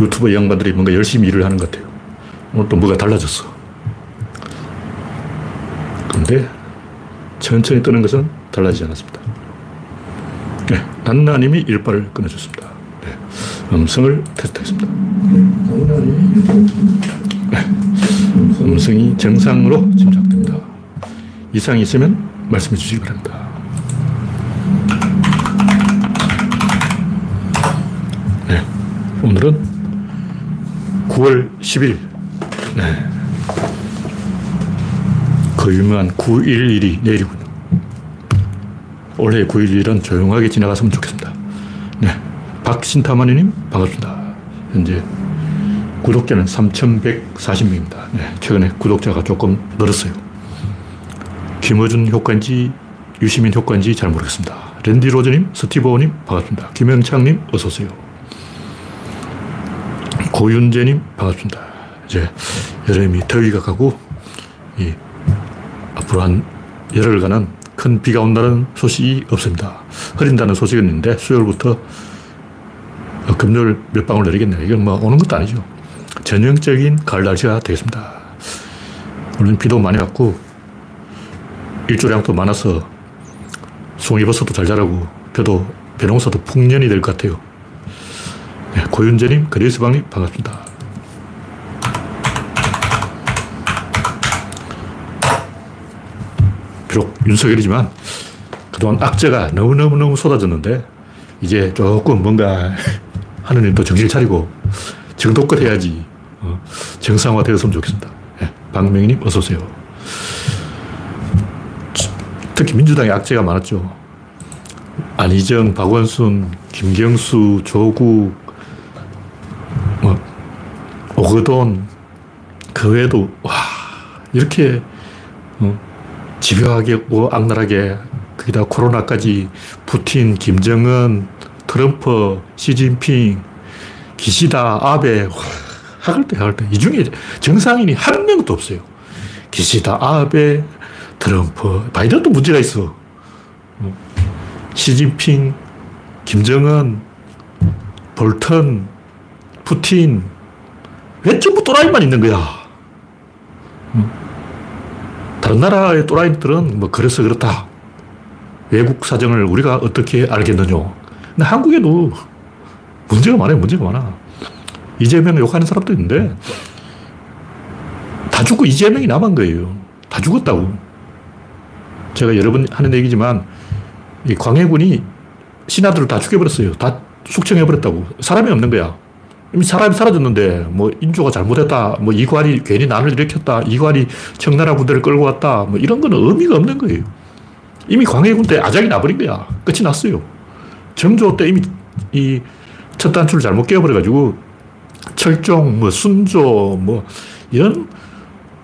유튜버 양반들이 뭔가 열심히 일을 하는 것 같아요. 오늘 또 뭐가 달라졌어. 근데 천천히 뜨는 것은 달라지지 않았습니다. 네, 난나님이 일발을 끊어줬습니다. 네, 음성을 테스트했습니다. 네, 음성이 정상으로 짐작됩니다. 이상이 있으면 말씀해 주시기 바랍니다. 네, 오늘은 9월 10일. 네. 그 유명한 911이 내일이군요. 올해 911은 조용하게 지나갔으면 좋겠습니다. 네. 박신타마니님, 반갑습니다. 현재 구독자는 3,140명입니다. 네. 최근에 구독자가 조금 늘었어요. 김어준 효과인지 유시민 효과인지 잘 모르겠습니다. 랜디 로저님, 스티브 오님, 반갑습니다. 김영창님, 어서오세요. 고윤재님, 반갑습니다. 이제 여름이 더위가 가고, 이 앞으로 한 열흘간은 큰 비가 온다는 소식이 없습니다. 흐린다는 소식은 있는데 수요일부터 금요일 몇 방울 내리겠네요. 이건 뭐 오는 것도 아니죠. 전형적인 가을 날씨가 되겠습니다. 물론 비도 많이 왔고 일조량도 많아서 송이버섯도 잘 자라고 벼도 벼농사도 풍년이 될 것 같아요. 네, 고윤재님, 그레이스방님 반갑습니다. 비록 윤석열이지만 그동안 악재가 너무너무너무 쏟아졌는데 이제 조금 뭔가 하는 일도 정신을 차리고 정도껏 해야지 어, 정상화 되었으면 좋겠습니다. 네, 박명희님 어서오세요. 특히 민주당의 악재가 많았죠. 안희정, 박원순, 김경수, 조국, 뭐, 오거돈, 그 외에도, 와, 이렇게, 어, 집요하게 뭐 악랄하게 거기다 코로나까지 푸틴, 김정은, 트럼프, 시진핑, 기시다, 아베 와, 학을 때 학을 때. 이 중에 정상인이 한 명도 없어요. 기시다, 아베, 트럼프, 바이든도 문제가 있어. 시진핑, 김정은, 볼턴, 푸틴, 왜 전부 또라이만 있는 거야? 다른 나라의 또라이들은 뭐 그래서 그렇다. 외국 사정을 우리가 어떻게 알겠느냐. 근데 한국에도 문제가 많아요. 문제가 많아. 이재명 욕하는 사람도 있는데 다 죽고 이재명이 남은 거예요. 다 죽었다고. 제가 여러 번 하는 얘기지만 이 광해군이 신하들을 다 죽여버렸어요. 다 숙청해버렸다고. 사람이 없는 거야. 이미 사람이 사라졌는데, 뭐, 인조가 잘못했다. 뭐, 이관이 괜히 난을 일으켰다. 이관이 청나라 부대를 끌고 왔다. 뭐, 이런 거는 의미가 없는 거예요. 이미 광해군 때 아작이 나버린 거야. 끝이 났어요. 정조 때 이미 이 첫 단추를 잘못 깨어버려가지고, 철종, 뭐, 순조, 뭐, 이런,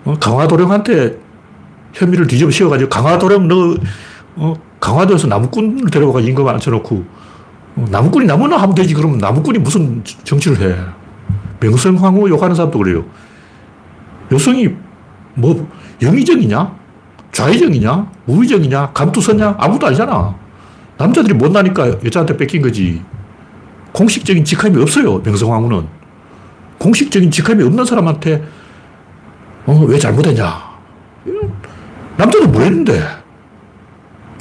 어, 강화도령한테 혐의를 뒤집어 씌워가지고, 강화도령 너, 어, 강화도에서 나무꾼을 데려가 임금 앉혀놓고, 어, 나무꾼이 나무나 하면 되지. 그러면 나무꾼이 무슨 정치를 해. 명성황후 욕하는 사람도 그래요. 여성이 뭐 영의정이냐? 좌의정이냐? 우의정이냐? 감투서냐? 아무도 아니잖아. 남자들이 못나니까 여자한테 뺏긴 거지. 공식적인 직함이 없어요. 명성황후는. 공식적인 직함이 없는 사람한테 어, 왜 잘못했냐? 남자도 뭐 했는데?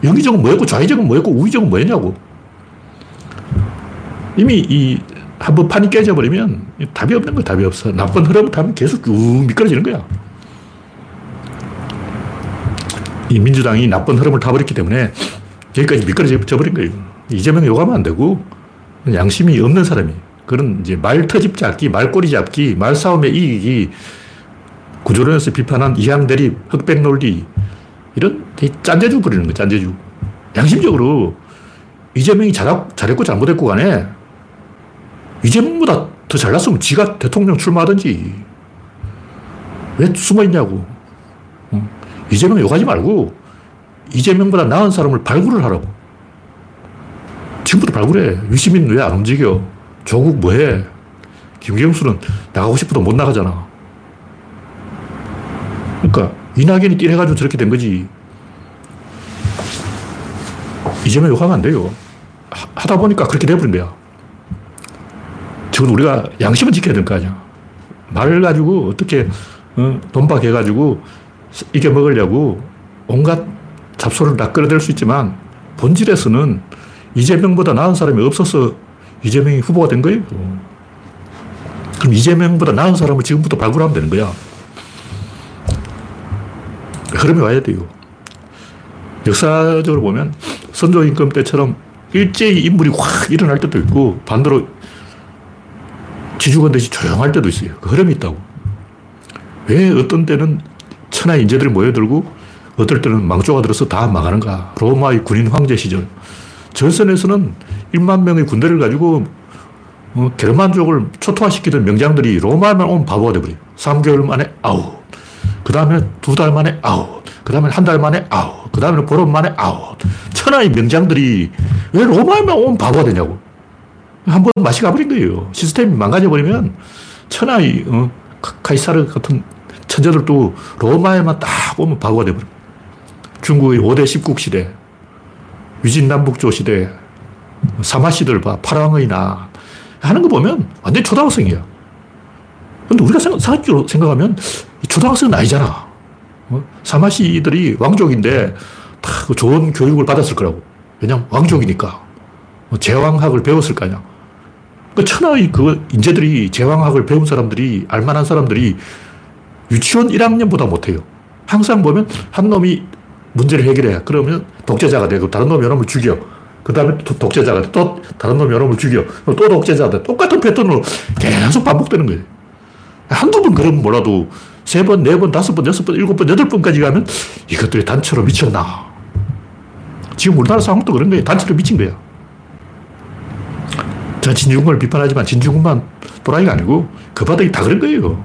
영의정은 뭐였고 좌의정은 뭐였고 우의정은 뭐였냐고. 이미 이 한번 판이 깨져버리면 답이 없는 거야, 답이 없어. 나쁜 흐름을 타면 계속 쭉 미끄러지는 거야. 이 민주당이 나쁜 흐름을 타버렸기 때문에 여기까지 미끄러져 버린 거예요. 이재명 욕하면 안 되고, 양심이 없는 사람이. 그런 이제 말 터집 잡기, 말꼬리 잡기, 말싸움의 이익이 구조론에서 비판한 이항 대립, 흑백 논리, 이런 짠재주 부리는 거야, 짠재주. 양심적으로 이재명이 잘, 잘했고 잘못했고 간에 이재명보다 더 잘났으면 지가 대통령 출마하든지 왜 숨어 있냐고. 이재명 욕하지 말고 이재명보다 나은 사람을 발굴을 하라고. 지금부터 발굴해. 유시민 왜 안 움직여? 조국 뭐해? 김경수는 나가고 싶어도 못 나가잖아. 그러니까 이낙연이 띠해가지고 저렇게 된 거지. 이재명 욕하면 안 돼요. 하다 보니까 그렇게 돼버린 거야. 적어도 우리가 양심은 지켜야 될 거 아니야. 말을 가지고 어떻게 어, 돈박해가지고 이게 먹으려고 온갖 잡소를 다 끌어댈 수 있지만 본질에서는 이재명보다 나은 사람이 없어서 이재명이 후보가 된 거예요. 그럼 이재명보다 나은 사람을 지금부터 발굴하면 되는 거야. 흐름이 와야 돼요. 역사적으로 보면 선조임금 때처럼 일제히 인물이 확 일어날 때도 있고 반대로 지주건 듯이 조용할 때도 있어요. 그 흐름이 있다고. 왜 어떤 때는 천하의 인재들이 모여들고 어떨 때는 망조가 들어서 다 망하는가. 로마의 군인 황제 시절. 전선에서는 1만 명의 군대를 가지고 어, 게르만족을 초토화시키던 명장들이 로마만 오면 바보가 돼버려요. 3개월 만에 아웃. 그 다음에 두 달 만에 아웃. 그 다음에 한 달 만에 아웃. 그 다음에 보름 만에 아웃. 천하의 명장들이 왜 로마만 오면 바보가 되냐고. 한 번 맛이 가버린 거예요. 시스템이 망가져버리면 천하의 어, 카이사르 같은 천재들도 로마에만 딱 오면 바보가 돼버립니다. 중국의 5대 10국 시대, 위진남북조 시대, 사마시들 봐, 파랑의 나 하는 거 보면 완전 초등학생이야. 근데 우리가 생각적으로 생각하면 초등학생은 아니잖아. 어? 사마시들이 왕족인데 다그 좋은 교육을 받았을 거라고. 왜냐면 왕족이니까. 뭐 제왕학을 배웠을 거 아니야. 그 천하의 그 인재들이 제왕학을 배운 사람들이 알만한 사람들이 유치원 1학년보다 못해요. 항상 보면 한 놈이 문제를 해결해. 그러면 독재자가 되고 다른 놈이 여러분을 죽여. 그 다음에 또 독재자가 돼. 또 다른 놈이 여러분을 죽여. 또 독재자가 돼. 똑같은 패턴으로 계속 반복되는 거예요. 한두 번 그러면 몰라도 세 번, 네 번, 다섯 번, 여섯 번, 일곱 번, 여덟 번까지 가면 이것들이 단체로 미쳤나. 지금 우리나라 상황도 그런 거예요. 단체로 미친 거야. 제가 진중권을 비판하지만 진중권만 또라이가 아니고 그 바닥이 다 그런 거예요.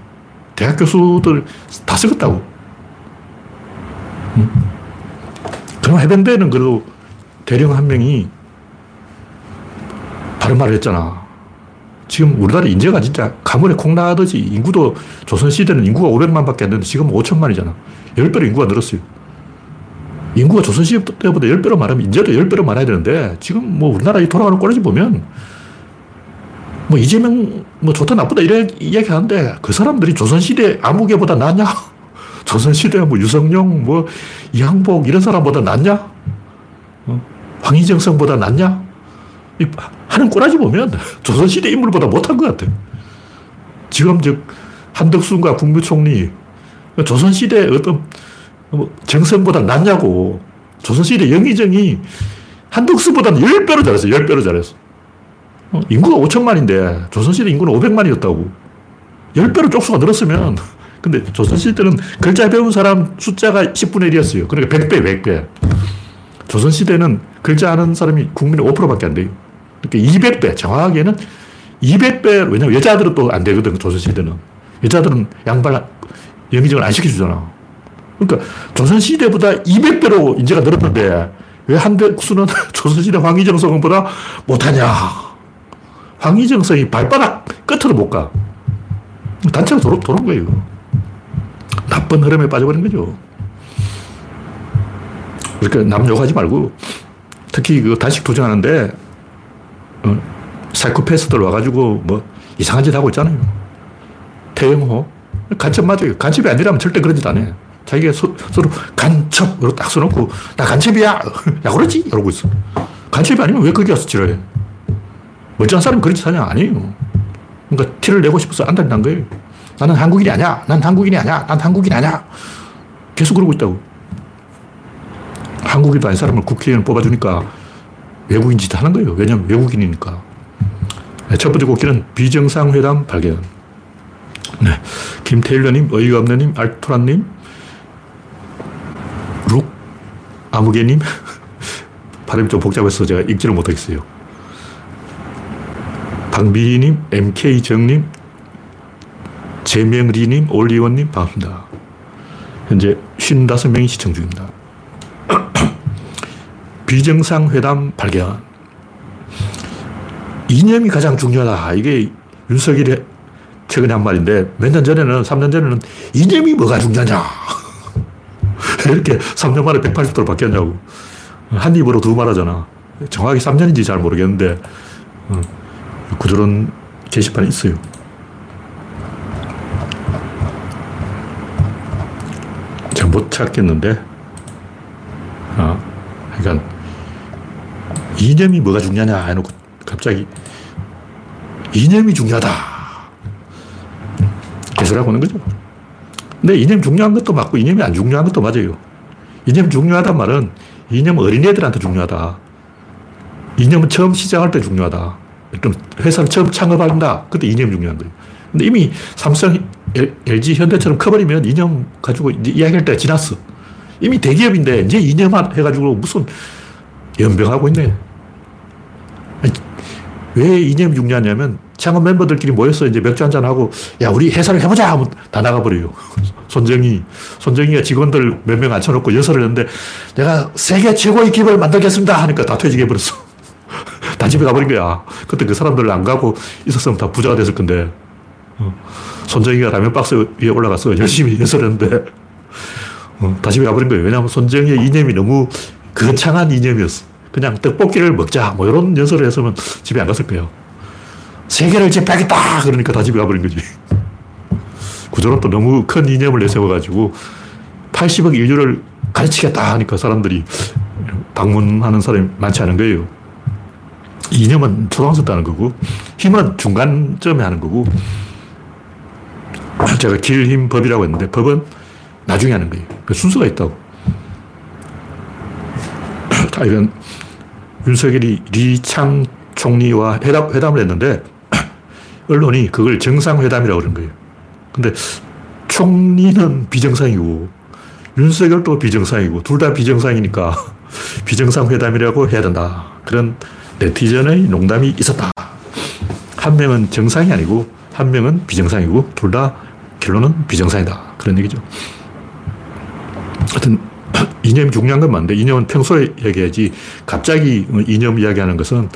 대학 교수들 다 썩었다고. 응? 그럼 해병대는 그래도 대령 한 명이 바른 말을 했잖아. 지금 우리나라 인재가 진짜 가물에 콩 나듯이 인구도 조선시대는 인구가 500만 밖에 안 되는데 지금 5천만이잖아. 10배로 인구가 늘었어요. 인구가 조선시대 때보다 10배로 많으면 인재도 10배로 많아야 되는데 지금 뭐 우리나라 이 돌아가는 꼴지 보면 뭐 이재명 뭐 좋다 나쁘다 이런 이야기 하는데 그 사람들이 조선시대 아무개보다 낫냐? 조선시대 뭐 유성룡 뭐 이항복 이런 사람보다 낫냐? 어? 황희정성보다 낫냐? 하는 꼬라지 보면 조선시대 인물보다 못한 것 같아. 지금 즉 한덕순과 국무총리 조선시대 어떤 뭐 정성보다 낫냐고. 조선시대 영의정이 한덕수보다는 10배로 잘했어. 10배로 잘했어. 어, 인구가 5천만인데 조선시대 인구는 500만이었다고. 10배로 쪽수가 늘었으면 근데 조선시대 때는 글자 배운 사람 숫자가 10분의 1이었어요. 그러니까 100배, 100배. 조선시대는 글자 아는 사람이 국민의 5%밖에 안 돼요. 그러니까 200배, 정확하게는 200배, 왜냐면 여자들은 또 안 되거든, 조선시대는. 여자들은 양발, 영의정을 안 시켜주잖아. 그러니까 조선시대보다 200배로 인재가 늘었는데 왜 한덕수는 조선시대 황희정성보다 못하냐. 황희정성이 발바닥 끝으로 못 가. 단체가 도는, 도는 거예요. 나쁜 흐름에 빠져버린 거죠. 그러니까 남 욕하지 말고 특히 그 단식 투쟁하는데 어, 사이코패스들 와가지고 뭐 이상한 짓 하고 있잖아요. 태영호. 간첩 맞아요. 간첩이 아니라면 절대 그런 짓 안 해. 자기가 서, 로 간첩, 이러고 딱 써놓고, 나 간첩이야! 야, 그러지? 이러고 있어. 간첩이 아니면 왜 거기 와서 지랄해? 멀쩡한 사람이 짓 하냐? 아니에요. 그러니까 티를 내고 싶어서 안달이 난 거예요. 나는 한국인이 아니야. 난 한국인이 아니야. 난 한국인이 아니야. 계속 그러고 있다고. 한국인도 아닌 사람을 국회의원 뽑아주니까 외국인 짓 하는 거예요. 왜냐면 외국인이니까. 네, 첫 번째 곡기는 비정상회담 발견. 네. 김태일러님, 어이가 없는님, 알토란님, 룩, 아무개님. 발음이 좀 복잡해서 제가 읽지를 못하겠어요. 박미희님, MK정님, 재명리님, 올리원님, 반갑습니다. 현재 55명이 시청 중입니다. 비정상회담 발견. 이념이 가장 중요하다. 이게 윤석열이 최근에 한 말인데 몇 년 전에는, 3년 전에는 이념이 뭐가 중요하냐. 이렇게 3년 만에 180도로 바뀌었냐고. 한 입으로 두 말하잖아. 정확히 3년인지 잘 모르겠는데, 어, 구조론 게시판에 있어요. 제가 못 찾겠는데, 아, 그러니까, 이념이 뭐가 중요하냐 해놓고 갑자기 이념이 중요하다. 개소리하고 있는 거죠. 근데 이념 중요한 것도 맞고 이념이 안 중요한 것도 맞아요. 이념 중요하단 말은 이념 어린애들한테 중요하다. 이념은 처음 시작할 때 중요하다. 회사를 처음 창업한다. 그때 이념이 중요한 거예요. 근데 이미 삼성, LG, 현대처럼 커버리면 이념 가지고 이야기할 때가 지났어. 이미 대기업인데 이제 이념 해가지고 무슨 연병하고 있네. 왜 이념이 중요하냐면 창업 멤버들끼리 모여서 이제 맥주 한잔 하고 야, 우리 회사를 해보자 하면 다 나가버려요. 손정이, 손정이가 직원들 몇 명 앉혀놓고 여설을 했는데 내가 세계 최고의 기업을 만들겠습니다 하니까 다 퇴직해 버렸어. 다 집에 가버린 거야. 그때 그 사람들 안 가고 있었으면 다 부자가 됐을 건데. 어. 손정이가 라면 박스 위에 올라가서 열심히 해설했는데 어, 다 집에 가버린 거예요. 왜냐하면 손정이의 이념이 너무 거창한 이념이었어. 그냥 떡볶이를 먹자 뭐 이런 연설을 했으면 집에 안 갔을 거예요. 세계를 제패하겠다 그러니까 다 집에 가버린 거지. 구조론 또 너무 큰 이념을 내세워가지고 80억 인류를 가르치겠다 하니까 사람들이 방문하는 사람이 많지 않은 거예요. 이념은 초등학생 때 하는 거고, 힘은 중간점에 하는 거고, 제가 길, 힘, 법이라고 했는데, 법은 나중에 하는 거예요. 그 순서가 있다고. 다 이건 윤석열이 리창 총리와 회담, 회담을 했는데, 언론이 그걸 정상회담이라고 그런 거예요. 근데 총리는 비정상이고, 윤석열도 비정상이고, 둘 다 비정상이니까 비정상회담이라고 해야 된다. 그런 네티즌의 농담이 있었다. 한 명은 정상이 아니고 한 명은 비정상이고 둘 다 결론은 비정상이다. 그런 얘기죠. 하여튼 이념이 중요한 건 맞는데 이념은 평소에 얘기하지 갑자기 이념 이야기하는 것은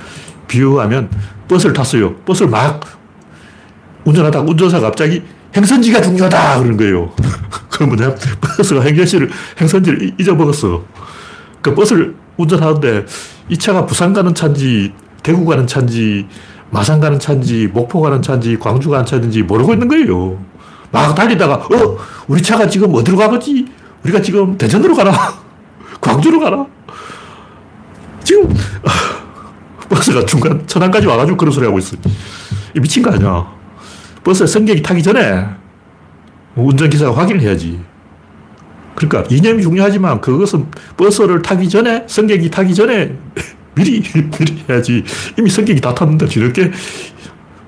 비유하면 버스를 탔어요. 버스를 막 운전하다가 운전사가 갑자기 행선지가 중요하다 그러는 거예요. 그건 뭐냐? 버스가 행전지를, 행선지를 잊어먹었어. 그 버스를 운전하는데 이 차가 부산 가는 차인지 대구 가는 차인지 마산 가는 차인지 목포 가는 차인지 광주 가는 차인지 모르고 있는 거예요. 막 달리다가 어 우리 차가 지금 어디로 가보지? 우리가 지금 대전으로 가나? 광주로 가나? 지금 버스가 중간 천안까지 와가지고 그런 소리 하고 있어. 미친 거 아니야? 버스에 승객이 타기 전에 운전기사가 확인을 해야지. 그러니까 이념이 중요하지만 그것은 버스를 타기 전에, 승객이 타기 전에 미리, 미리 해야지. 이미 승객이 다 탔는데 뒤늦게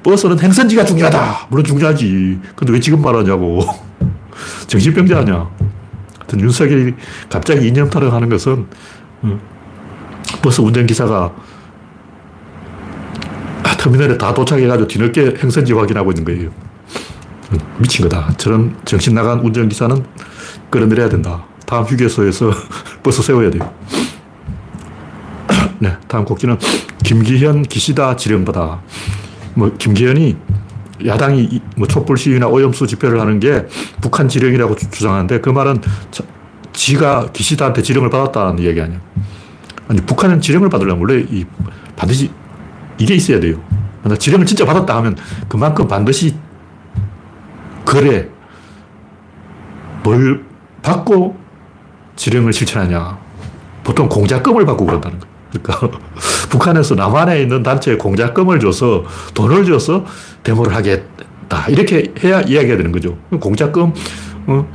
버스는 행선지가 중요하다. 물론 중요하지. 근데 왜 지금 말하냐고. 정신병자 아니야. 하여튼 윤석열이 갑자기 이념 타령하는 것은 어, 버스 운전기사가 터미널에 다 도착해가지고 뒤늦게 행선지 확인하고 있는 거예요. 미친 거다. 저런 정신 나간 운전기사는 끌어내려야 된다. 다음 휴게소에서 버스 세워야 돼요. 네, 다음 곡지는 김기현 기시다 지령받아. 뭐, 김기현이 야당이 뭐 촛불 시위나 오염수 집회를 하는 게 북한 지령이라고 주장하는데 그 말은 지가 기시다한테 지령을 받았다는 얘기 아니야. 아니, 북한은 지령을 받으려면 원래 이 반드시 이게 있어야 돼요. 지령을 진짜 받았다 하면 그만큼 반드시 거래, 뭘 받고 지령을 실천하냐. 보통 공작금을 받고 그런다는 거예요. 그러니까 북한에서 남한에 있는 단체에 공작금을 줘서 돈을 줘서 데모를 하겠다. 이렇게 해야 이야기가 되는 거죠. 공작금, 어,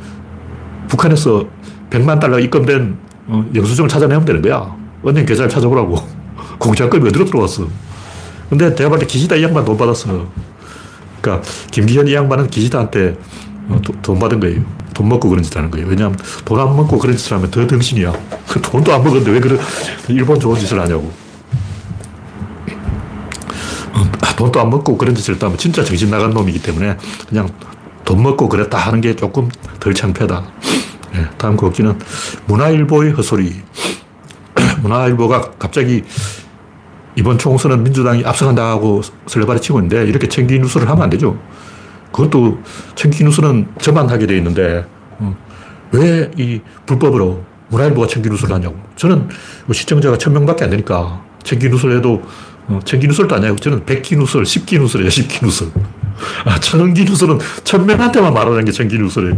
북한에서 100만 달러 입금된 어, 영수증을 찾아내면 되는 거야. 은행 계좌를 찾아보라고. 공작금이 어디로 들어왔어. 근데 볼때 기시다 이 양반 돈 받았어. 그러니까 김기현 이 양반은 기시다한테 어, 돈 받은 거예요. 돈 먹고 그런 짓 하는 거예요. 왜냐하면 돈 안 먹고 그런 짓을 하면 더 덩신이야. 그 돈도 안 먹었는데 왜 그런 일본 좋은 짓을 하냐고. 어, 돈도 안 먹고 그런 짓을 했다면 진짜 정신 나간 놈이기 때문에 그냥 돈 먹고 그랬다 하는 게 조금 덜 창피하다. 네, 다음 곡지는 문화일보의 헛소리. 문화일보가 갑자기 이번 총선은 민주당이 앞서간다고 설레발이 치고 있는데 이렇게 청기 누수를 하면 안 되죠. 그것도 청기 누수는 저만 하게 돼 있는데 어, 왜이 불법으로 문화일보가 청기 누수를 하냐고. 저는 뭐 시청자가 천 명밖에 안 되니까 청기 누수를 해도 어, 천기누설도 아니고 저는 백기누설, 십기누설이에요, 십기누설. 아, 천기누설은 천명한테만 말하는 게 천기누설이에요.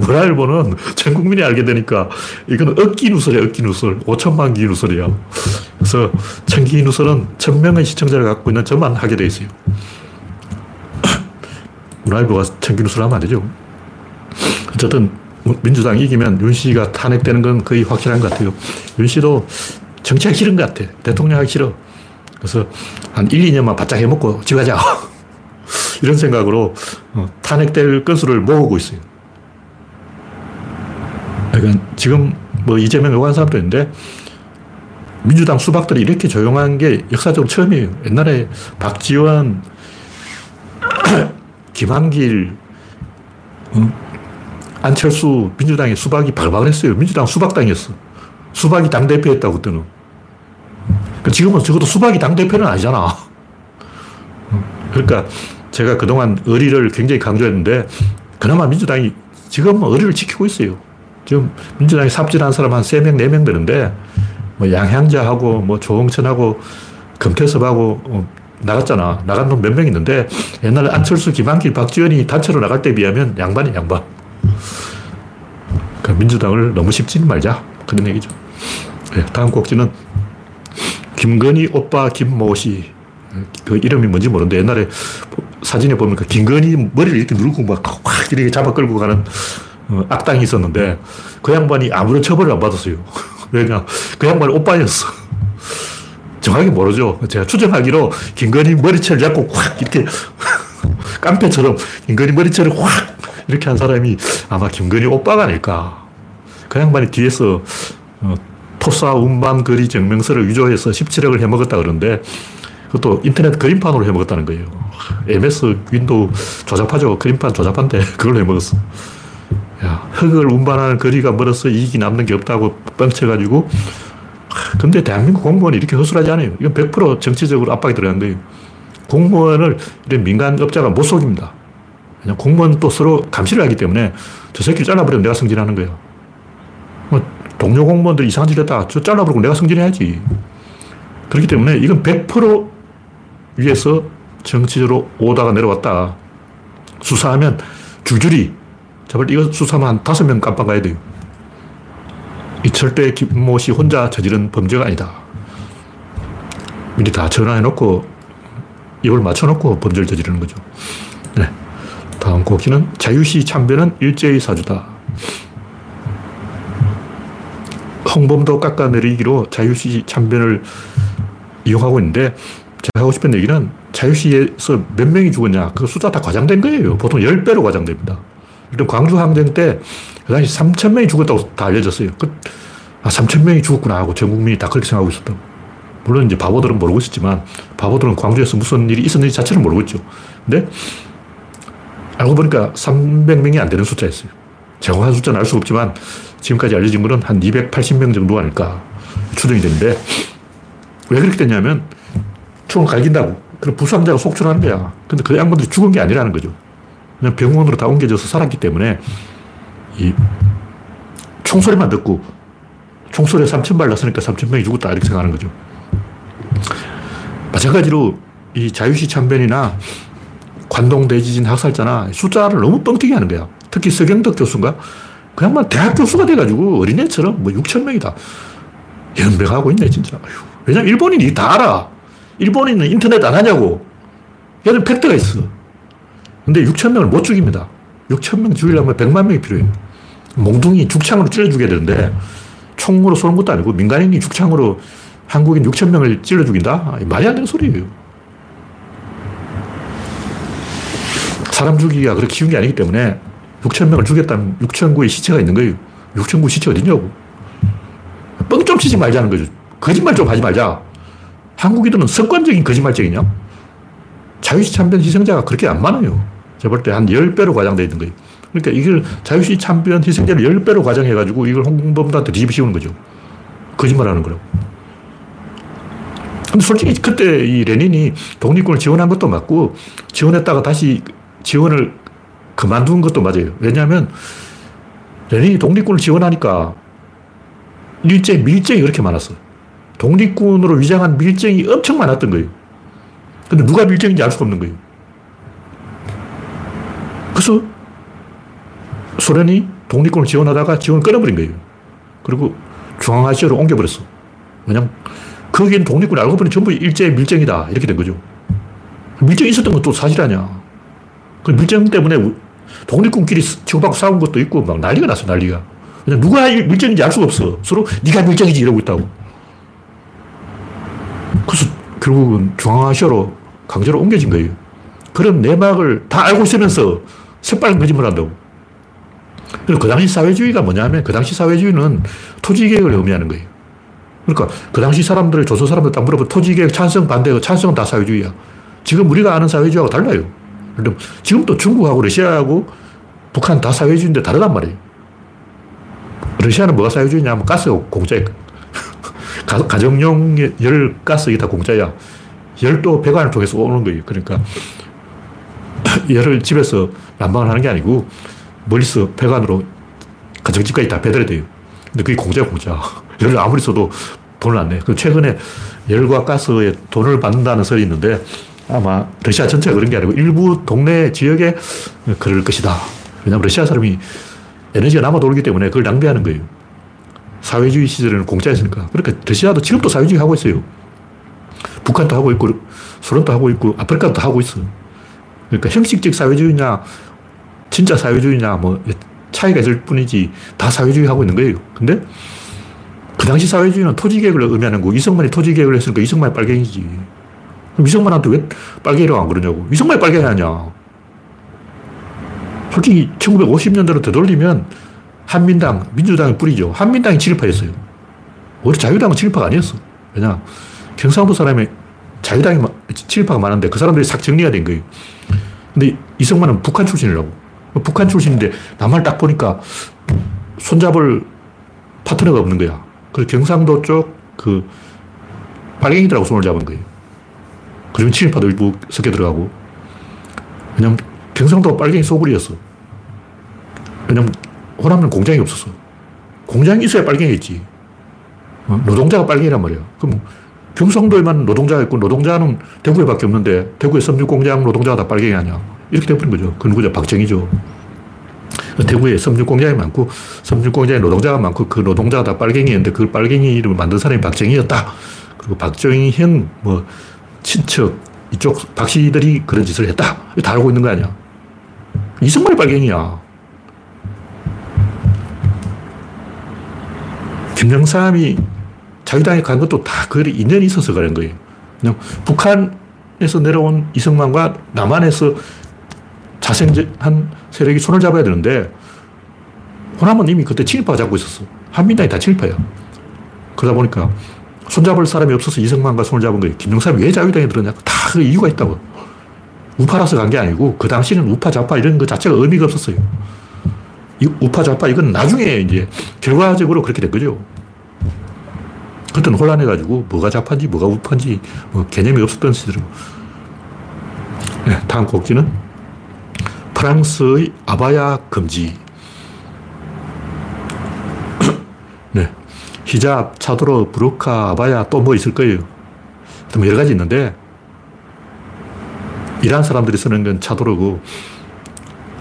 문화일보는 전 국민이 알게 되니까 이거는 억기누설이야, 억기누설. 오천만 기누설이야. 그래서 천기누설은 천명의 시청자를 갖고 있는 저만 하게 돼 있어요. 문화일보가 천기누설 하면 안 되죠. 어쨌든 민주당이 이기면 윤 씨가 탄핵되는 건 거의 확실한 것 같아요. 윤 씨도 정치하기 싫은 것 같아. 대통령 하기 싫어. 그래서 한 1, 2년만 바짝 해먹고 집 가자. 이런 생각으로 어, 탄핵될 건수를 모으고 있어요. 그러니까 지금 뭐 이재명 요구한 사람도 있는데 민주당 수박들이 이렇게 조용한 게 역사적으로 처음이에요. 옛날에 박지원, 김한길, 어? 안철수, 민주당의 수박이 발발 했어요. 민주당 수박당이었어. 수박이 당대표 했다고, 그때는. 그러니까 지금은 적어도 수박이 당대표는 아니잖아. 그러니까 제가 그동안 의리를 굉장히 강조했는데, 그나마 민주당이 지금 의리를 지키고 있어요. 지금 민주당이 삽질한 사람 한 3명, 4명 되는데, 뭐 양향자하고, 뭐 조홍천하고, 금태섭하고, 어, 나갔잖아. 나간 놈 몇 명 있는데, 옛날에 안철수, 김한길, 박지원이 단체로 나갈 때 비하면 양반이 양반. 그러니까 민주당을 너무 쉽지는 말자. 그런 얘기죠. 네, 다음 꼭지는 김건희 오빠 김모 씨. 그 이름이 뭔지 모르는데 옛날에 사진에 그 김건희 머리를 이렇게 누르고 막 확 이렇게 잡아 끌고 가는 어, 악당이 있었는데 그 양반이 아무런 처벌을 안 받았어요. 왜냐? 그 양반이 오빠였어. 정확히 모르죠. 제가 추정하기로 김건희 머리채를 잡고 확 이렇게 깡패처럼 김건희 머리채를 확 이렇게 한 사람이 아마 김건희 오빠가 아닐까. 그 양반이 뒤에서 어, 토사 운반 거리 증명서를 위조해서 17억을 해먹었다 그러는데 그것도 인터넷 그림판으로 해 먹었다는 거예요. MS 윈도우 조잡하죠. 그림판 조잡한데 그걸 해먹었어. 야, 흙을 운반하는 거리가 멀어서 이익이 남는 게 없다고 뻥쳐가지고 근데 대한민국 공무원이 이렇게 허술하지 않아요. 이건 100% 정치적으로 압박이 들어간 거예요. 공무원을 이런 민간업자가 못 속입니다. 그냥 공무원 또 서로 감시를 하기 때문에 저 새끼 잘라버리면 내가 승진하는 거예요. 뭐 동료 공무원들 이상한 짓 했다. 저 잘라버리고 내가 승진해야지. 그렇기 때문에 이건 100% 위에서 정치적으로 오다가 내려왔다. 수사하면 줄줄이 제발 이거 수사하면 한 다섯 명 깜빵 가야 돼요. 이 절대 김모 씨 혼자 저지른 범죄가 아니다. 미리 다 전화해놓고 입을 맞춰놓고 범죄를 저지르는 거죠. 네. 다음 곡기는 자유시 참배는 일제의 사주다. 홍범도 깎아내리기로 자유시 참변을 이용하고 있는데 제가 하고 싶은 얘기는 자유시에서 몇 명이 죽었냐 그 숫자 다 과장된 거예요. 보통 10배로 과장됩니다. 일단 광주 항쟁 때 그 당시 3천 명이 죽었다고 다 알려졌어요. 그, 아, 3천 명이 죽었구나 하고 전 국민이 다 그렇게 생각하고 있었다. 물론 이제 바보들은 모르고 있었지만 바보들은 광주에서 무슨 일이 있었는지 자체를 모르고 있죠. 근데 알고 보니까 300명이 안 되는 숫자였어요. 정확한 숫자는 알 수 없지만 지금까지 알려진 거는 한 280명 정도 아닐까 추정이 되는데 왜 그렇게 됐냐면 총을 갈긴다고. 그럼 부상자가 속출하는 거야. 근데 그 양반들이 죽은 게 아니라는 거죠. 그냥 병원으로 다 옮겨져서 살았기 때문에 이 총소리만 듣고 총소리에 3천 발 났으니까 3천 명이 죽었다 이렇게 생각하는 거죠. 마찬가지로 이 자유시 참변이나 관동 대지진 학살자나 숫자를 너무 뻥튀기 하는 거야. 특히 서경덕 교수인가? 그 양반 대학 교수가 돼가지고 어린애처럼 뭐 6천 명이다. 연병하고 있네, 진짜. 왜냐면 일본인이 다 알아. 일본인은 인터넷 안 하냐고. 얘는 팩트가 있어. 근데 6천 명을 못 죽입니다. 6천 명 죽이려면 100만 명이 필요해요. 몽둥이 죽창으로 찔러 죽여야 되는데 총으로 쏘는 것도 아니고 민간인이 죽창으로 한국인 6천 명을 찔러 죽인다? 말이 안 되는 소리예요. 사람 죽이기가 그렇게 쉬운 게 아니기 때문에 6천 명을 죽였다면 6천 구의 시체가 있는 거예요. 6천 구 시체 어디냐고. 뻥 좀 치지 말자는 거죠. 거짓말 좀 하지 말자. 한국인들은 습관적인 거짓말쟁이냐? 자유시 참변 희생자가 그렇게 안 많아요. 제가 볼 때 한 10배로 과장되어 있는 거예요. 그러니까 이걸 자유시 참변 희생자를 10배로 과장해가지고 이걸 홍범도한테 뒤집어 씌우는 거죠. 거짓말하는 거라고. 근데 솔직히 그때 이 레닌이 독립군을 지원한 것도 맞고 지원했다가 다시 지원을 그만둔 것도 맞아요. 왜냐하면 레닌이 독립군을 지원하니까 일제, 밀정이 그렇게 많았어. 독립군으로 위장한 밀정이 엄청 많았던 거예요. 근데 누가 밀정인지 알 수가 없는 거예요. 그래서 소련이 독립군을 지원하다가 지원을 끊어버린 거예요. 그리고 중앙아시아로 옮겨버렸어. 왜냐면 거기는 독립군 알고 보니 전부 일제 밀정이다. 이렇게 된 거죠. 밀정이 있었던 것도 사실 아니야. 그 밀정 때문에 독립군끼리 치고받고 싸운 것도 있고 막 난리가 났어, 난리가. 누가 밀정인지 알 수가 없어. 서로 네가 밀정이지 이러고 있다고. 결국은 중앙아시아로 강제로 옮겨진 거예요. 그런 내막을 다 알고 있으면서 새빨간 거짓말 한다고. 그 당시 사회주의가 뭐냐면 그 당시 사회주의는 토지개혁을 의미하는 거예요. 그러니까 그 당시 사람들, 조선 사람들 딱 물어보면 토지개혁 찬성, 반대, 찬성은 다 사회주의야. 지금 우리가 아는 사회주의하고 달라요. 지금 또 중국하고 러시아하고 북한 다 사회주의인데 다르단 말이에요. 러시아는 뭐가 사회주의냐면 가스가 공짜예요. 가 정용 열, 가스, 이게 다 공짜야. 열도 배관을 통해서 오는 거예요. 그러니까 열을 집에서 난방을 하는 게 아니고 멀리서 배관으로 가정집까지 다 배달이 돼요. 근데 그게 공짜 공짜. 열을 아무리 써도 돈을 안 내. 그 최근에 열과 가스에 돈을 받는다는 설이 있는데 아마 러시아 전체가 그런 게 아니고 일부 동네 지역에 그럴 것이다. 왜냐하면 러시아 사람이 에너지가 남아 돌기 때문에 그걸 낭비하는 거예요. 사회주의 시절에는 공짜였으니까. 그러니까 러시아도 지금도 사회주의 하고 있어요. 북한도 하고 있고, 소련도 하고 있고, 아프리카도 하고 있어. 그러니까 형식적 사회주의냐, 진짜 사회주의냐, 뭐, 차이가 있을 뿐이지, 다 사회주의 하고 있는 거예요. 근데, 그 당시 사회주의는 토지개혁을 의미하는 거고, 이승만이 토지개혁을 했으니까 이승만이 빨갱이지. 그럼 이승만한테 왜 빨갱이라고 안 그러냐고. 이승만이 빨갱이 아니야. 솔직히 1950년대로 되돌리면 한민당, 민주당이 뿌리죠. 한민당이 친일파였어요. 우리 자유당은 친일파가 아니었어. 왜냐, 경상도 사람이 자유당이 친일파가 많은데 그 사람들이 싹 정리가 된 거예요. 근데 이승만은 북한 출신이라고. 북한 출신인데 남한을 딱 보니까 손잡을 파트너가 없는 거야. 그래서 경상도 쪽그 빨갱이들하고 손을 잡은 거예요. 그러면 친일파도 일부 섞여 들어가고. 왜냐면 경상도가 빨갱이 소굴이었어. 왜냐면 호남은 공장이 없었어. 공장이 있어야 빨갱이 있지. 어? 노동자가 빨갱이란 말이야. 그럼 경상도에만 노동자가 있고 노동자는 대구에밖에 없는데 대구의 섬유공장 노동자가 다 빨갱이 아니야. 이렇게 돼버린 거죠. 그 누구죠? 박정희죠. 대구에 섬유공장이 많고 섬유공장에 노동자가 많고 그 노동자가 다 빨갱이였는데 그 빨갱이 이름을 만든 사람이 박정희였다. 그리고 박정희 형, 뭐, 친척, 이쪽 박씨들이 그런 짓을 했다. 다 알고 있는 거 아니야. 이승만이 빨갱이야. 김영삼이 자유당에 간 것도 다그 인연이 있어서 그런 거예요. 그냥 북한에서 내려온 이승만과 남한에서 자생한 세력이 손을 잡아야 되는데 호남은 이미 그때 친일파가 잡고 있었어. 한민당이 다 친일파야. 그러다 보니까 손잡을 사람이 없어서 이승만과 손을 잡은 거예요. 김영삼이 왜 자유당에 들었냐? 다 그 이유가 있다고. 우파라서 간 게 아니고 그 당시는 우파 좌파 이런 거 자체가 의미가 없었어요. 이 우파 좌파 이건 나중에 이제 결과적으로 그렇게 된 거죠. 그때는 혼란해가지고 뭐가 좌파인지 뭐가 우파인지 뭐 개념이 없었던 시절이고. 네, 다음 곡지는 프랑스의 아바야 금지. 네. 히잡, 차도로, 브루카, 아바야 또 뭐 있을 거예요. 뭐 여러 가지 있는데 이란 사람들이 쓰는 건 차도르고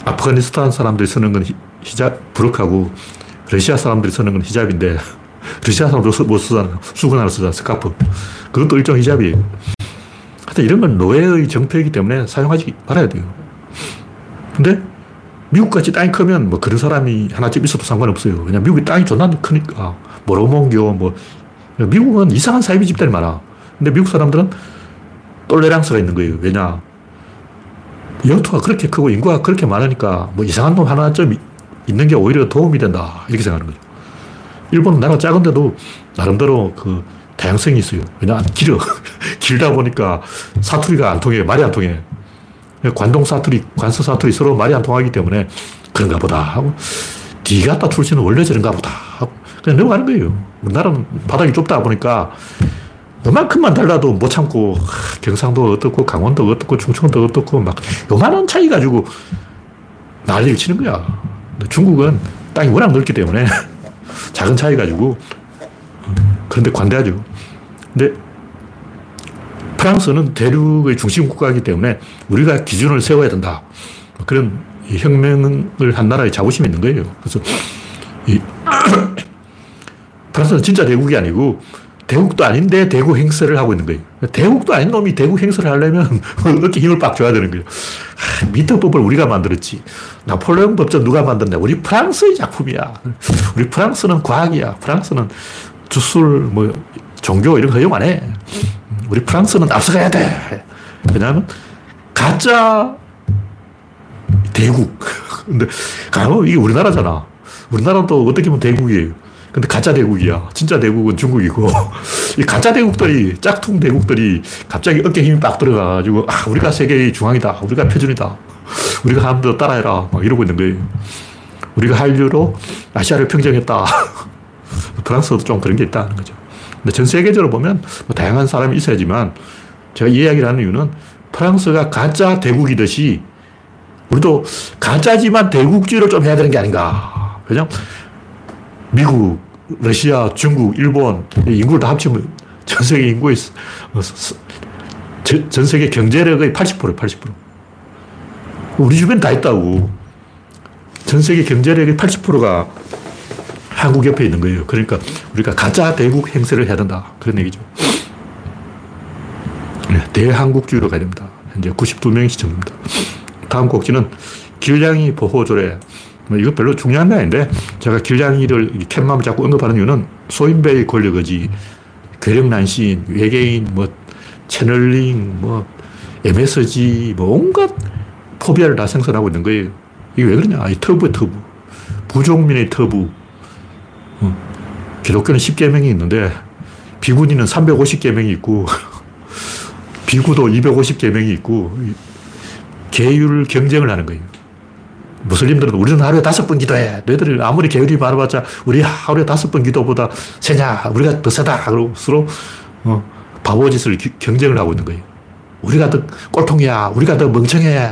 아프가니스탄 사람들이 쓰는 건 히잡, 브루카고 러시아 사람들이 쓰는 건 히잡인데 러시아 사람들 못 쓰잖아. 수건 하나 쓰잖아. 스카프. 그것도 일종 히잡이에요. 하여튼 이런 건 노예의 정표이기 때문에 사용하지 말아야 돼요. 근데 미국같이 땅이 크면 뭐 그런 사람이 하나쯤 있어도 상관없어요. 왜냐 미국이 땅이 존나 크니까. 모로몬교, 뭐. 미국은 이상한 사이비 집단이 많아. 근데 미국 사람들은 똘레랑스가 있는 거예요. 왜냐. 영토가 그렇게 크고 인구가 그렇게 많으니까 뭐 이상한 놈 하나쯤 있는 게 오히려 도움이 된다. 이렇게 생각하는 거죠. 일본은 나라가 작은데도 나름대로 그 다양성이 있어요. 왜냐 길어. 길다 보니까 사투리가 안 통해. 말이 안 통해. 관동 사투리, 관서 사투리 서로 말이 안 통하기 때문에 그런가 보다 하고 니 같다 출신은 원래 저런가 보다 하고 그냥 넘어가는 거예요. 우리나라는 바닥이 좁다 보니까 요만큼만 달라도 못 참고 경상도 어떻고 강원도 어떻고 충청도 어떻고 막 요만한 차이 가지고 난리를 치는 거야. 중국은 땅이 워낙 넓기 때문에 작은 차이 가지고 그런데 관대하죠. 근데 프랑스는 대륙의 중심 국가이기 때문에 우리가 기준을 세워야 된다. 그런 혁명을 한 나라의 자부심이 있는 거예요. 그래서 이 프랑스는 진짜 대국이 아니고 대국도 아닌데 대국 행세를 하고 있는 거예요. 대국도 아닌 놈이 대국 행세를 하려면 어깨 힘을 빡 줘야 되는 거예요. 아, 미터법을 우리가 만들었지. 나폴레옹 법전 누가 만들냐? 우리 프랑스의 작품이야. 우리 프랑스는 과학이야. 프랑스는 주술, 뭐, 종교 이런 거 허용 안 해. 우리 프랑스는 앞서가야 돼. 왜냐하면 가짜 대국. 근데 가면 이게 우리나라잖아. 우리나라도 어떻게 보면 대국이에요. 근데 가짜 대국이야. 진짜 대국은 중국이고. 이 가짜 대국들이, 짝퉁 대국들이 갑자기 어깨 힘이 빡 들어가가지고, 아, 우리가 세계의 중앙이다. 우리가 표준이다. 우리가 하는 대로 따라해라. 막 이러고 있는 거예요. 우리가 한류로 아시아를 평정했다. 프랑스도 좀 그런 게 있다는 거죠. 근데 전 세계적으로 보면 뭐 다양한 사람이 있어야지만 제가 이 이야기를 하는 이유는 프랑스가 가짜 대국이듯이 우리도 가짜지만 대국주의를 좀 해야 되는 게 아닌가. 그냥 미국, 러시아, 중국, 일본 인구를 다 합치면 전 세계 인구의 어, 전 세계 경제력의 80%, 80%. 우리 주변 다 있다고. 전 세계 경제력의 80%가 한국 옆에 있는 거예요. 그러니까 우리가 가짜 대국 행세를 해야 된다. 그런 얘기죠. 네, 대한국주의로 가야 됩니다. 현재 92명이 시청입니다. 다음 곡지는 길냥이 보호조례. 뭐 이거 별로 중요한 게 아닌데 제가 길냥이를 캣맘을 자꾸 언급하는 이유는 소인배의 권력의지, 괴력난신, 외계인, 뭐 채널링, 뭐 MSG, 뭐 온갖 포비아를 다 생산하고 있는 거예요. 이게 왜 그러냐? 이 터부의 터부. 부족민의 터부. 기독교는 10계명이 있는데 비구니는 350계명이 있고 비구도 250계명이 있고 계율 경쟁을 하는 거예요. 무슬림들은 우리는 하루에 다섯 번 기도해. 너희들 아무리 게으리 말해봤자 우리 하루에 다섯 번 기도보다 세냐. 우리가 더 세다. 그러고 서로 어, 바보짓을 기, 경쟁을 하고 있는 거예요. 우리가 더 꼴통이야. 우리가 더 멍청해.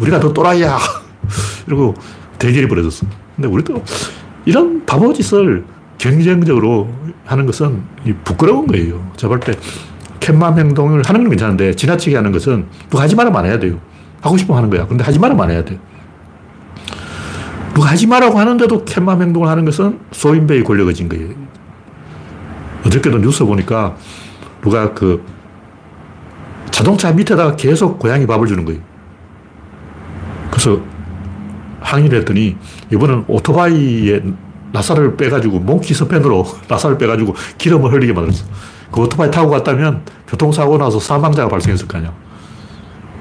우리가 더 또라이야. 이러고 대결이 벌어졌어. 근데 우리도 이런 바보짓을 경쟁적으로 하는 것은 부끄러운 거예요. 제가 볼 때, 캣맘 행동을 하는 건 괜찮은데, 지나치게 하는 것은 누가 하지 안 해야 돼요. 하고 싶으면 하는 거야. 근데 하지 말으면 안 해야 돼. 누가 하지 말라고 하는데도 캣맘 행동을 하는 것은 소인배의 권력을 진 거예요. 어저께도 뉴스 보니까 누가 그 자동차 밑에다가 계속 고양이 밥을 주는 거예요. 그래서 항의를 했더니 이번은 오토바이에 나사를 빼가지고 몽키 스팬으로 나사를 빼가지고 기름을 흘리게 만들었어. 그 오토바이 타고 갔다면 교통사고 나서 사망자가 발생했을 거 아니야.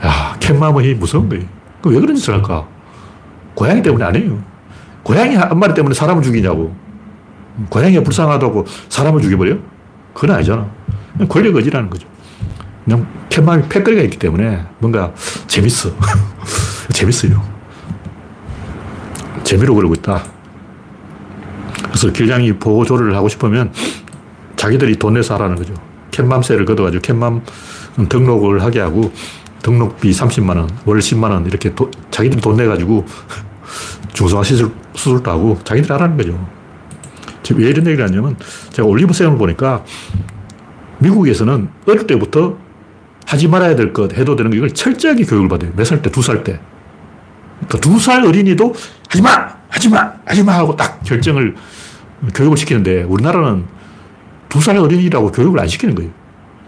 야, 캣마음이 무서운 거예요. 왜 그런 짓을 할까? 고양이 때문에 아니에요. 고양이 한 마리 때문에 사람을 죽이냐고. 고양이가 불쌍하다고 사람을 죽여버려? 그건 아니잖아. 권력 의지라는 거죠. 그냥 캣마음이 패거리가 있기 때문에 뭔가 재밌어. 재밌어요. 재미로 그러고 있다. 그래서 길냥이 보조를 하고 싶으면 자기들이 돈 내서 하라는 거죠. 캣맘세를 걷어가지고 캣맘 등록을 하게 하고 등록비 30만원, 월 10만원 이렇게 도, 자기들이 돈 내가지고 중성화 시술, 수술도 하고 자기들이 하라는 거죠. 왜 이런 얘기를 하냐면 제가 올리브쌤을 보니까 미국에서는 어릴 때부터 하지 말아야 될 것, 해도 되는 거 이걸 철저하게 교육을 받아요. 몇 살 때? 두 살 때. 그러니까 두 살 어린이도 하지 마! 하지 마! 하지 마! 하고 딱 결정을 교육을 시키는데 우리나라는 두 살 어린이라고 교육을 안 시키는 거예요.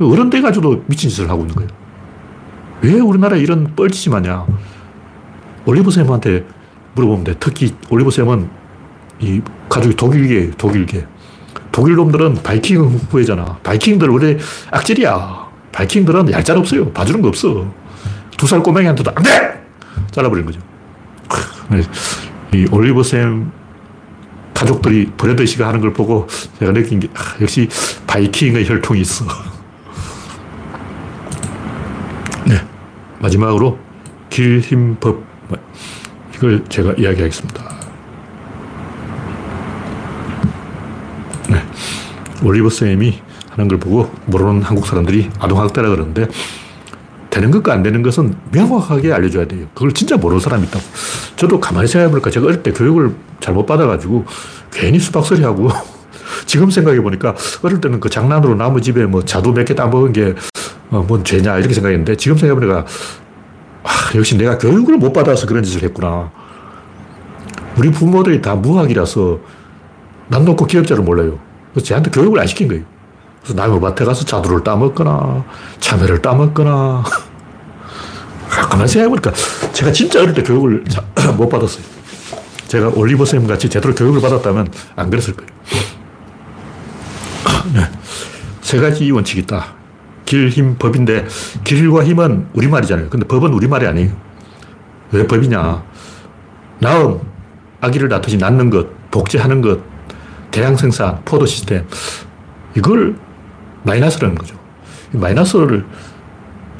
어른 돼가지고도 미친 짓을 하고 있는 거예요. 왜 우리나라에 이런 뻘짓이 많냐. 올리브쌤한테 돼. 특히 올리브쌤은 이 가족이 독일계, 독일계. 독일 놈들은 바이킹 후예잖아. 바이킹들 원래 악질이야. 바이킹들은 얄짤 없어요. 봐주는 거 없어. 두 살 꼬맹이한테도 안 돼! 잘라버린 거죠. 이 올리브쌤 가족들이 버려드시가 하는 걸 보고 제가 느낀 게, 아, 역시 바이킹의 혈통이 있어. 네. 마지막으로 길힘법. 이걸 제가 이야기하겠습니다. 네. 올리브 쌤이 하는 걸 보고 모르는 한국 사람들이 아동학대라 그러는데 되는 것과 안 되는 것은 명확하게 알려줘야 돼요. 그걸 진짜 모르는 사람이 있다고. 저도 가만히 생각해보니까 제가 어릴 때 교육을 잘못 받아가지고 괜히 수박소리 하고 지금 생각해 보니까 어릴 때는 그 장난으로 나무 집에 뭐 자두 몇 개 따먹은 게 어, 뭔 죄냐 이렇게 생각했는데 지금 생각해 보니까 아, 역시 내가 교육을 못 받아서 그런 짓을 했구나. 우리 부모들이 다 무학이라서 남 놓고 기업자를 몰라요. 그래서 쟤한테 교육을 안 시킨 거예요. 그래서 남의 밭에 가서 자두를 따먹거나 참외를 따먹거나 가만 생각해보니까 제가 진짜 어릴 때 교육을 못 받았어요. 제가 올리버 쌤 같이 제대로 교육을 받았다면 안 그랬을 거예요. 네. 세 가지 원칙이 있다. 길, 힘, 법인데 길과 힘은 우리말이잖아요. 근데 법은 우리말이 아니에요. 왜 법이냐. 나음, 아기를 낳듯이 낳는 것, 복제하는 것, 대량 생산, 포도 시스템. 이걸 마이너스라는 거죠. 마이너스를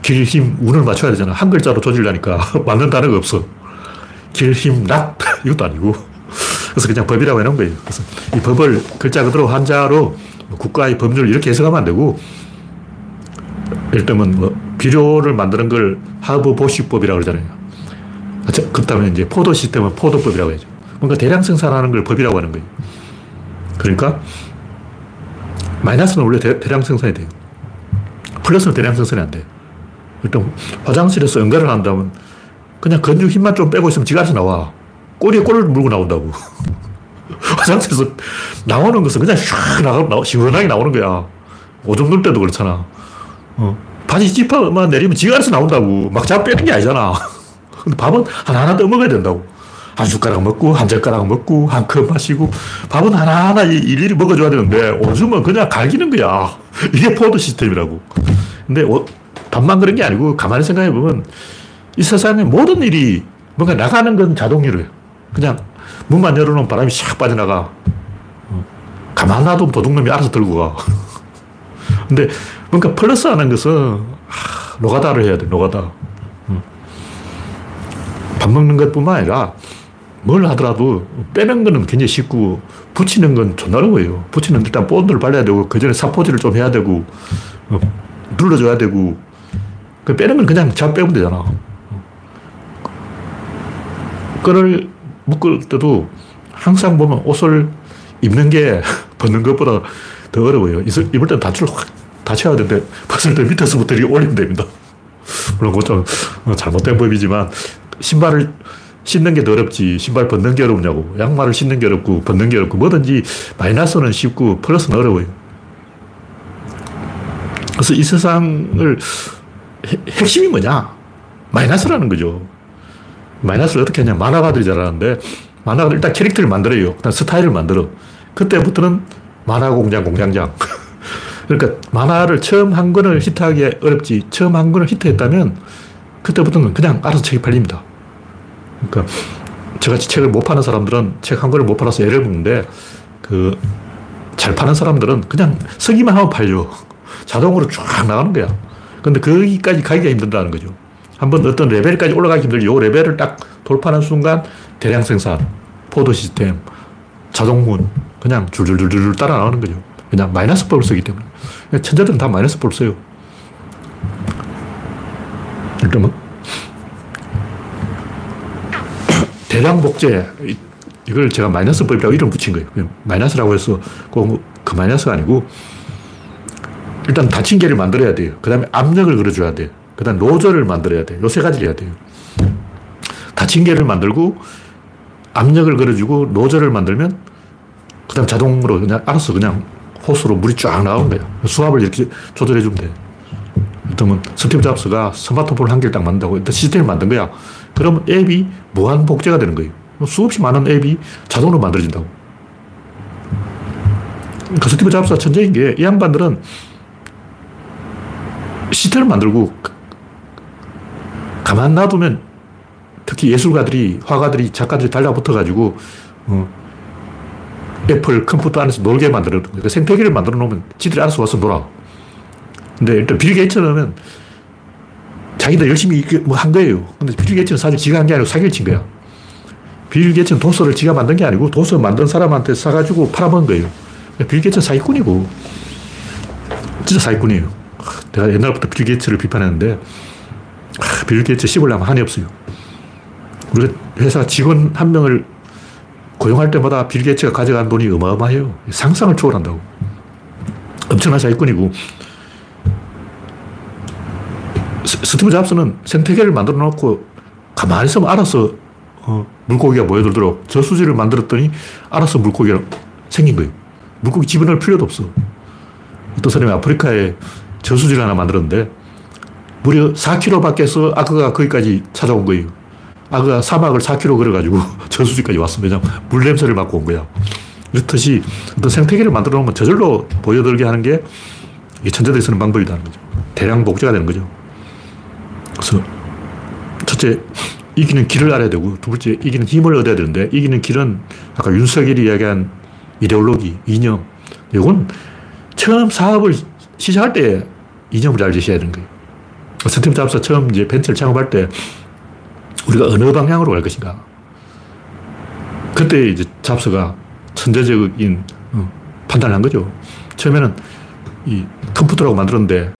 길, 힘, 운을 맞춰야 되잖아. 한 글자로 조질려니까 맞는 단어가 없어. 길, 힘, 낙. 이것도 아니고. 그래서 그냥 법이라고 해놓은 거예요. 그래서 이 법을 글자 그대로 한자로 국가의 법률 이렇게 해석하면 안 되고, 들면 뭐 비료를 만드는 걸 하부 보식법이라고 그러잖아요. 그렇다면 이제 포도 시스템은 포도법이라고 해야죠. 뭔가 대량 생산하는 걸 법이라고 하는 거예요. 그러니까 마이너스는 원래 대, 량 생산이 돼요. 플러스는 대량 생산이 안 돼요. 일단 화장실에서 연결을 한다면 그냥 근육 힘만 좀 빼고 있으면 지가 알아서 나와. 꼬리에 꼬리를 물고 나온다고. 화장실에서 나오는 것은 그냥 샥 나가, 시원하게 나오는 거야. 오줌 눌 때도 그렇잖아. 어. 바지 지퍼만 내리면 지가 알아서 나온다고. 막 잡아 빼는 게 아니잖아. 근데 밥은 하나하나 떠먹어야 된다고. 한 숟가락 먹고, 한 젓가락 먹고, 한 컵 마시고, 밥은 하나하나 일일이 먹어줘야 되는데, 오줌은 그냥 갈기는 거야. 이게 포드 시스템이라고. 근데 밥만 그런 게 아니고, 가만히 생각해 보면, 이 세상의 모든 일이 뭔가 나가는 건 자동이래요. 그냥 문만 열어놓으면 바람이 샥 빠져나가. 어. 가만 놔두면 도둑놈이 알아서 들고 가. 근데 뭔가 플러스 하는 것은 하, 노가다를 해야 돼, 노가다. 어. 밥 먹는 것 뿐만 아니라 뭘 하더라도 빼는 거는 굉장히 쉽고 붙이는 건 존나 어려워요. 붙이는 일단 본드를 발라야 되고 그 전에 사포질을 좀 해야 되고 어, 눌러줘야 되고 그 빼는 건 그냥 잡 빼면 되잖아. 끈을 묶을 때도 항상 보면 옷을 입는 게 벗는 것보다 더 어려워요. 입을 때 단추를 확 닫혀야 되는데 벗을 때 밑에서부터 이렇게 올리면 됩니다. 물론 그건 좀 잘못된 법이지만 신발을 신는 게더 어렵지 신발 벗는 게 어렵냐고 양말을 신는 게 어렵고 벗는 게 어렵고 뭐든지 마이너스는 쉽고 플러스는 어려워요. 그래서 이 세상을 핵심이 뭐냐? 마이너스라는 거죠. 마이너스를 어떻게 하냐. 만화가들이 잘하는데, 만화가 일단 캐릭터를 만들어요. 그다음 스타일을 만들어. 그때부터는 만화 공장, 공장장. 그러니까 만화를 처음 한 권을 히트하기 어렵지, 처음 한 권을 히트했다면, 그때부터는 그냥 알아서 책이 팔립니다. 그러니까, 저같이 책을 못 파는 사람들은 책 한 권을 못 팔아서 애를 먹는데, 그, 잘 파는 사람들은 그냥 서기만 하면 팔려. 자동으로 쫙 나가는 거야. 근데 거기까지 가기가 힘들다는 거죠. 한번 어떤 레벨까지 올라가기 힘들지. 요 레벨을 딱 돌파하는 순간 대량 생산, 포도 시스템, 자동문, 그냥 줄줄줄줄 따라 나오는 거죠. 그냥 마이너스 법을 쓰기 때문에. 천재들은 다 마이너스 법을 써요. 그러면 대량 복제, 이걸 제가 마이너스 법이라고 이름 붙인 거예요. 마이너스라고 해서 꼭 그 마이너스가 아니고 일단 닫힌 개를 만들어야 돼요. 그 다음에 압력을 걸어줘야 돼요. 그 다음 노즐을 만들어야 돼요. 요 세 가지를 해야 돼요. 닫힌 계를 만들고 압력을 걸어주고 노즐을 만들면 그 다음 자동으로 그냥 알아서 그냥 호스로 물이 쫙 나오는 거예요. 수압을 이렇게 조절해 주면 돼요. 그러면 스티브 잡스가 스마트폰을 한 개를 딱 만든다고 일단 시스템을 만든 거야. 그러면 앱이 무한 복제가 되는 거예요. 수없이 많은 앱이 자동으로 만들어진다고. 그 스티브 잡스가 천재인 게 이 양반들은 시스템을 만들고 가만 놔두면 특히 예술가들이, 화가들이, 작가들이 달라붙어가지고, 어, 애플 컴퓨터 안에서 놀게 만들어 놓은 거예요. 생태계를 만들어 놓으면 지들이 알아서 와서 놀아. 근데 일단 빌 게이츠는 자기도 열심히 뭐 한 거예요. 근데 빌 게이츠는 사실 지가 한 게 아니고 사기를 친 거야. 빌 게이츠는 도스를 지가 만든 게 아니고 도스 만든 사람한테 사가지고 팔아먹은 거예요. 빌 게이츠는 사기꾼이고, 진짜 사기꾼이에요. 내가 옛날부터 빌 게이츠를 비판했는데, 빌 게이츠 씹으려면 한이 없어요. 우리가 회사 직원 한 명을 고용할 때마다 빌 게이츠가 가져간 돈이 어마어마해요. 상상을 초월한다고. 엄청난 사기꾼이고 스티브 잡스는 생태계를 만들어 놓고 가만히 있으면 알아서 어, 물고기가 모여들도록 저수지를 만들었더니 알아서 물고기가 생긴 거예요. 물고기 집어넣을 필요도 없어. 어떤 사람이 아프리카에 저수지를 하나 만들었는데 무려 4km 밖에서 아크가 거기까지 찾아온 거예요. 아크가 사막을 4km 걸어가지고 저수지까지 왔어. 왜냐면 물 냄새를 맡고 온 거야. 이렇듯이 어떤 생태계를 만들어 놓으면 저절로 보여들게 하는 게 천재들이 쓰는 방법이라는 거죠. 대량 복제가 되는 거죠. 그래서 첫째, 이기는 길을 알아야 되고, 두 번째, 이기는 힘을 얻어야 되는데, 이기는 길은 아까 윤석열이 이야기한 이데올로기, 이념. 이건 처음 사업을 시작할 때 이념을 잘 제시해야 되는 거예요. 스티브 잡스 처음 이제 벤처를 창업할 때 우리가 어느 방향으로 갈 것인가. 그때 이제 잡스가 천재적인 어, 판단을 한 거죠. 처음에는 이 컴퓨터라고 만들었는데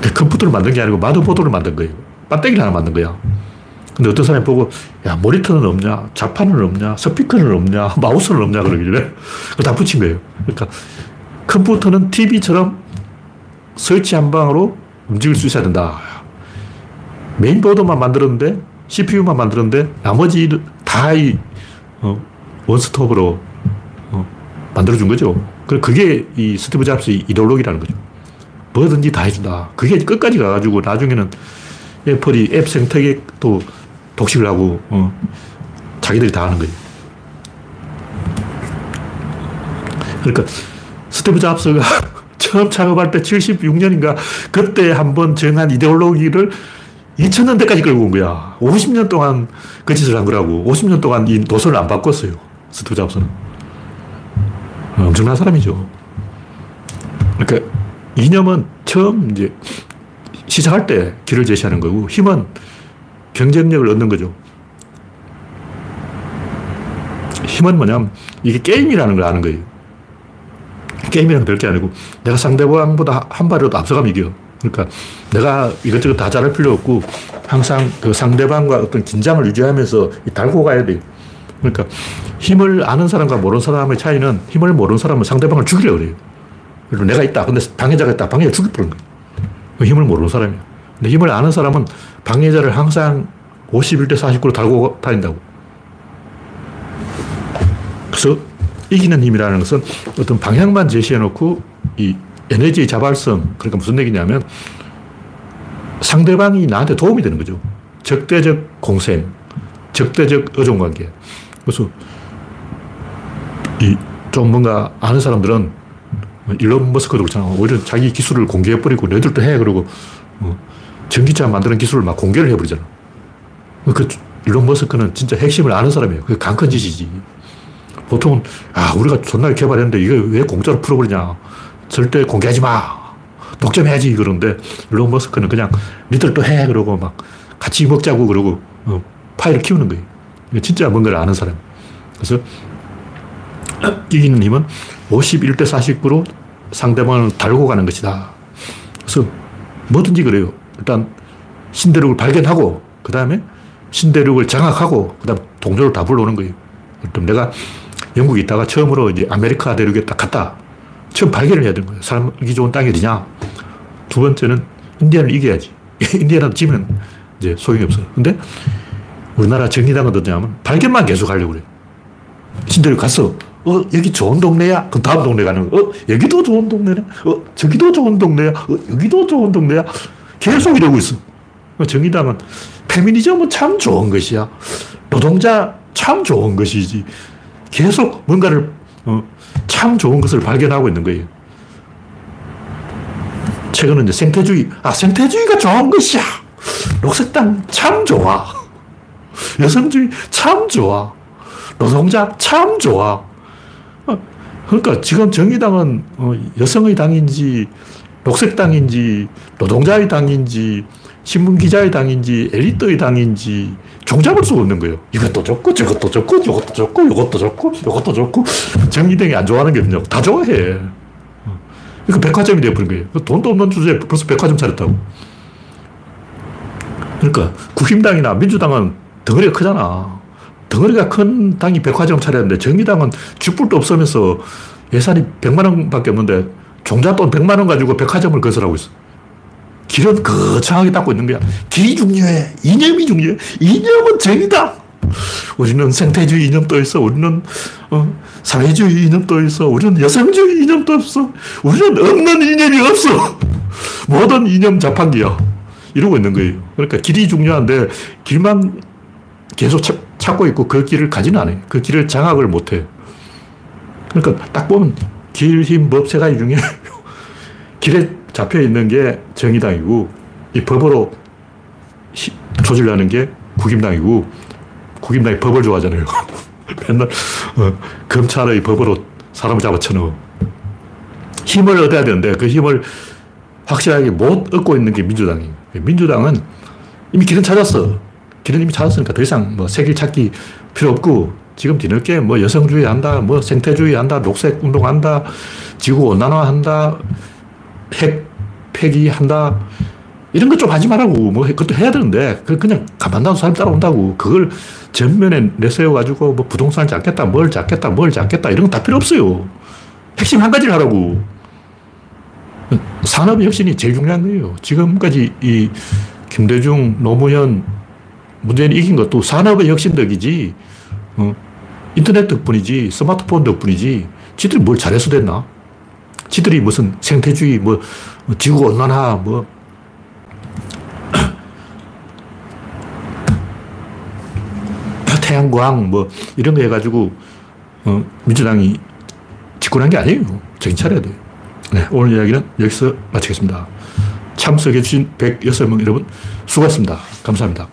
그 컴퓨터를 만든 게 아니고 마더보드를 만든 거예요. 배터리를 하나 만든 거야. 근데 어떤 사람이 보고, 야, 모니터는 없냐, 자판은 없냐, 스피커는 없냐, 마우스는 없냐, 그러길래, 그거 다 붙인 거예요. 그러니까, 컴퓨터는 TV처럼 설치 한 방으로 움직일 수 있어야 된다. 메인보드만 만들었는데, CPU만 만들었는데, 나머지 다 이, 어, 원스톱으로, 어, 만들어준 거죠. 그게 이 스티브 잡스의 이데올로기라는 거죠. 뭐든지 다 해준다. 그게 끝까지 가가지고 나중에는 애플이 앱 생태계도 독식을 하고, 어, 자기들이 다 하는 거예요. 그러니까 스티브 잡스가 처음 창업할 때 76년인가 그때 한번 정한 이데올로기를 2000년대까지 끌고 온 거야. 50년 동안 그 짓을 한 거라고. 50년 동안 이 노선을 안 바꿨어요. 스티브 잡스는. 엄청난 사람이죠. 그러니까 이념은 처음 이제 시작할 때 길을 제시하는 거고 힘은 경쟁력을 얻는 거죠. 힘은 뭐냐면 이게 게임이라는 걸 아는 거예요. 게임이랑 별게 아니고 내가 상대방보다 한 발이라도 앞서가면 이겨. 그러니까 내가 이것저것 다 잘할 필요 없고 항상 그 상대방과 어떤 긴장을 유지하면서 달고 가야 돼요. 그러니까 힘을 아는 사람과 모르는 사람의 차이는 힘을 모르는 사람은 상대방을 죽이려고 그래요. 그리고 내가 있다. 근데 방해자가 있다. 방해자 죽일 뻔한 거예요. 그 힘을 모르는 사람이야. 근데 힘을 아는 사람은 방해자를 항상 51대 49로 달고 다닌다고. 그래서 이기는 힘이라는 것은 어떤 방향만 제시해 놓고 이 에너지의 자발성, 그러니까 무슨 얘기냐면 상대방이 나한테 도움이 되는 거죠. 적대적 공생, 적대적 의존관계. 그래서 이 좀 뭔가 아는 사람들은 일론 머스크도 그렇잖아. 오히려 자기 기술을 공개해버리고 너희들도 해. 그러고 어, 전기차 만드는 기술을 막 공개를 해버리잖아. 그 일론 머스크는 진짜 핵심을 아는 사람이에요. 그게 강큰 짓이지. 보통은, 아, 우리가 존나 개발했는데 이거 왜 공짜로 풀어버리냐. 절대 공개하지 마. 독점해야지. 그러는데 일론 머스크는 그냥 니들 또 해. 그러고 막 같이 먹자고 그러고 어, 파이를 키우는 거예요. 진짜 뭔가를 아는 사람. 그래서 이기는 힘은 51대 49로 상대방을 달고 가는 것이다. 그래서 뭐든지 그래요. 일단 신대륙을 발견하고, 그 다음에 신대륙을 장악하고, 그 다음 동료를 다 불러오는 거예요. 그럼 내가 영국에 있다가 처음으로 이제 아메리카 대륙에 딱 갔다. 처음 발견을 해야 되는 거예요. 살기 좋은 땅이 어디냐? 두 번째는 인디아를 이겨야지. 인디아는 지면 이제 소용이 없어. 근데 우리나라 정의당은 어떠냐면 발견만 계속 하려고 그래. 신대륙 갔어. 어, 여기 좋은 동네야? 그럼 다음 동네 가는 거. 어, 여기도 좋은 동네네? 어, 저기도 좋은 동네야? 어, 여기도 좋은 동네야? 계속 이러고 있어. 어, 정의당은 페미니즘은 참 좋은 것이야. 노동자 참 좋은 것이지. 계속 뭔가를, 어, 참 좋은 것을 발견하고 있는 거예요. 최근은 이제 생태주의. 아, 생태주의가 좋은 것이야. 녹색당 참 좋아. 여성주의 참 좋아. 노동자 참 좋아. 그러니까 지금 정의당은 어, 여성의 당인지 녹색당인지 노동자의 당인지 신문 기자의 당인지 엘리트의 당인지 종잡을 수가 없는 거예요. 이것도 좋고 저것도 좋고 이것도 좋고 이것도 좋고 이것도 좋고 정의당이 안 좋아하는 게 없냐고. 다 좋아해. 그러니까 백화점이 되어버린 거예요. 돈도 없는 주제에 벌써 백화점 차렸다고. 그러니까 국힘당이나 민주당은 덩어리가 크잖아. 덩어리가 큰 당이 백화점 차렸는데 정의당은 쥐뿔도 없으면서 예산이 100만 원밖에 없는데 종잣돈 100만 원 가지고 백화점을 건설하고 있어. 길은 거창하게 닦고 있는 거야. 길이 중요해. 이념이 중요해. 이념은 정의당. 우리는 생태주의 이념도 있어. 우리는 어, 사회주의 이념도 있어. 우리는 여성주의 이념도 없어. 우리는 없는 이념이 없어. 모든 이념 자판기야. 이러고 있는 거예요. 그러니까 길이 중요한데 길만 계속 찾, 찾고 있고 그 길을 가지는 않아요. 그 길을 장악을 못 해요. 그러니까 딱 보면 길, 힘, 법 세 가지 중에 길에 잡혀 있는 게 정의당이고 이 법으로 조절하는 게 국임당이고 국임당이 법을 좋아하잖아요. 맨날 어, 검찰의 법으로 사람을 잡아쳐넣어. 힘을 얻어야 되는데 그 힘을 확실하게 못 얻고 있는 게 민주당이에요. 민주당은 이미 길은 찾았어. 길은 이미 찾았으니까 더 이상 뭐새길 찾기 필요 없고 지금 뒤늦게 뭐 여성주의 한다, 뭐 생태주의 한다, 녹색 운동 한다, 지구 온난화 한다, 핵 폐기한다. 이런 것 좀 하지 말라고. 뭐 그것도 해야 되는데 그냥 가만 놔도 사람 따라온다고. 그걸 전면에 내세워가지고 뭐 부동산을 잡겠다, 뭘 잡겠다, 뭘 잡겠다 이런 건 다 필요 없어요. 핵심 한 가지를 하라고. 산업 혁신이 제일 중요한 거예요. 지금까지 이 김대중, 노무현, 문재인이 이긴 것도 산업의 혁신 덕이지, 어, 인터넷 덕분이지, 스마트폰 덕분이지, 지들이 뭘 잘해서 됐나? 지들이 무슨 생태주의, 뭐, 지구 온난화, 뭐, 태양광, 뭐, 이런 거 해가지고, 어, 민주당이 집권한 게 아니에요. 정신 차려야 돼요. 네, 오늘 이야기는 여기서 마치겠습니다. 참석해주신 106명 여러분, 수고하셨습니다. 감사합니다.